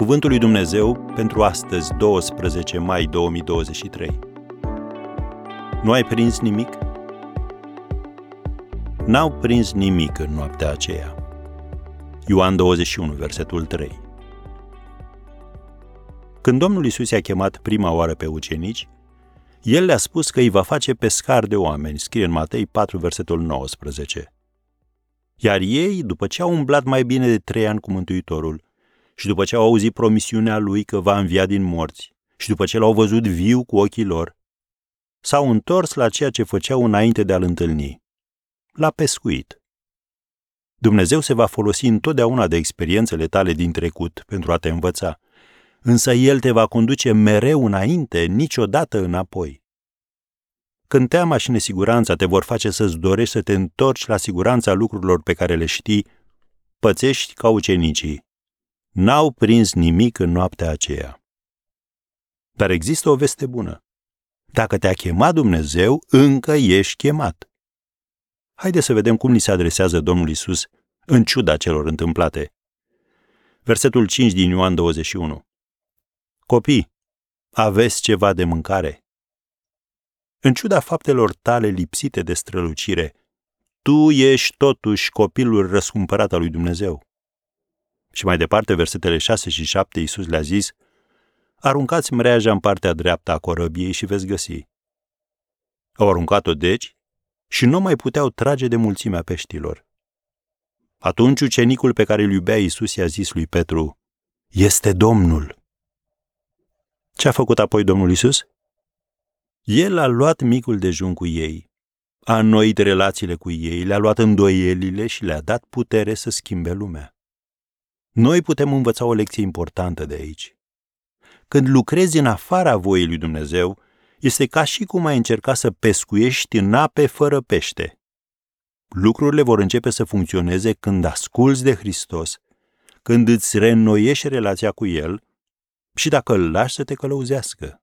Cuvântul lui Dumnezeu pentru astăzi, 12 mai 2023. Nu ai prins nimic? N-au prins nimic în noaptea aceea. Ioan 21, versetul 3. Când Domnul Isus i-a chemat prima oară pe ucenici, el le-a spus că îi va face pescar de oameni, scrie în Matei 4, versetul 19. Iar ei, după ce au umblat mai bine de trei ani cu Mântuitorul și după ce au auzit promisiunea lui că va învia din morți și după ce l-au văzut viu cu ochii lor, s-au întors la ceea ce făceau înainte de a-l întâlni, la pescuit. Dumnezeu se va folosi întotdeauna de experiențele tale din trecut pentru a te învăța, însă El te va conduce mereu înainte, niciodată înapoi. Când teama și nesiguranța te vor face să-ți dorești să te întorci la siguranța lucrurilor pe care le știi, pățești ca ucenicii. N-au prins nimic în noaptea aceea. Dar există o veste bună. Dacă te-a chemat Dumnezeu, încă ești chemat. Haideți să vedem cum li se adresează Domnul Isus în ciuda celor întâmplate. Versetul 5 din Ioan 21. Copii, aveți ceva de mâncare? În ciuda faptelor tale lipsite de strălucire, tu ești totuși copilul răscumpărat al lui Dumnezeu. Și mai departe, versetele 6 și 7, Iisus le-a zis, Aruncați mreaja în partea dreaptă a corăbiei și veți găsi. Au aruncat-o deci și nu mai puteau trage de mulțimea peștilor. Atunci ucenicul pe care îl iubea Iisus i-a zis lui Petru, Este Domnul! Ce a făcut apoi Domnul Isus? El a luat micul dejun cu ei, a înnoit relațiile cu ei, le-a luat îndoielile și le-a dat putere să schimbe lumea. Noi putem învăța o lecție importantă de aici. Când lucrezi în afara voii lui Dumnezeu, este ca și cum ai încerca să pescuiești în ape fără pește. Lucrurile vor începe să funcționeze când asculți de Hristos, când îți reînnoiești relația cu El și dacă îl lași să te călăuzească.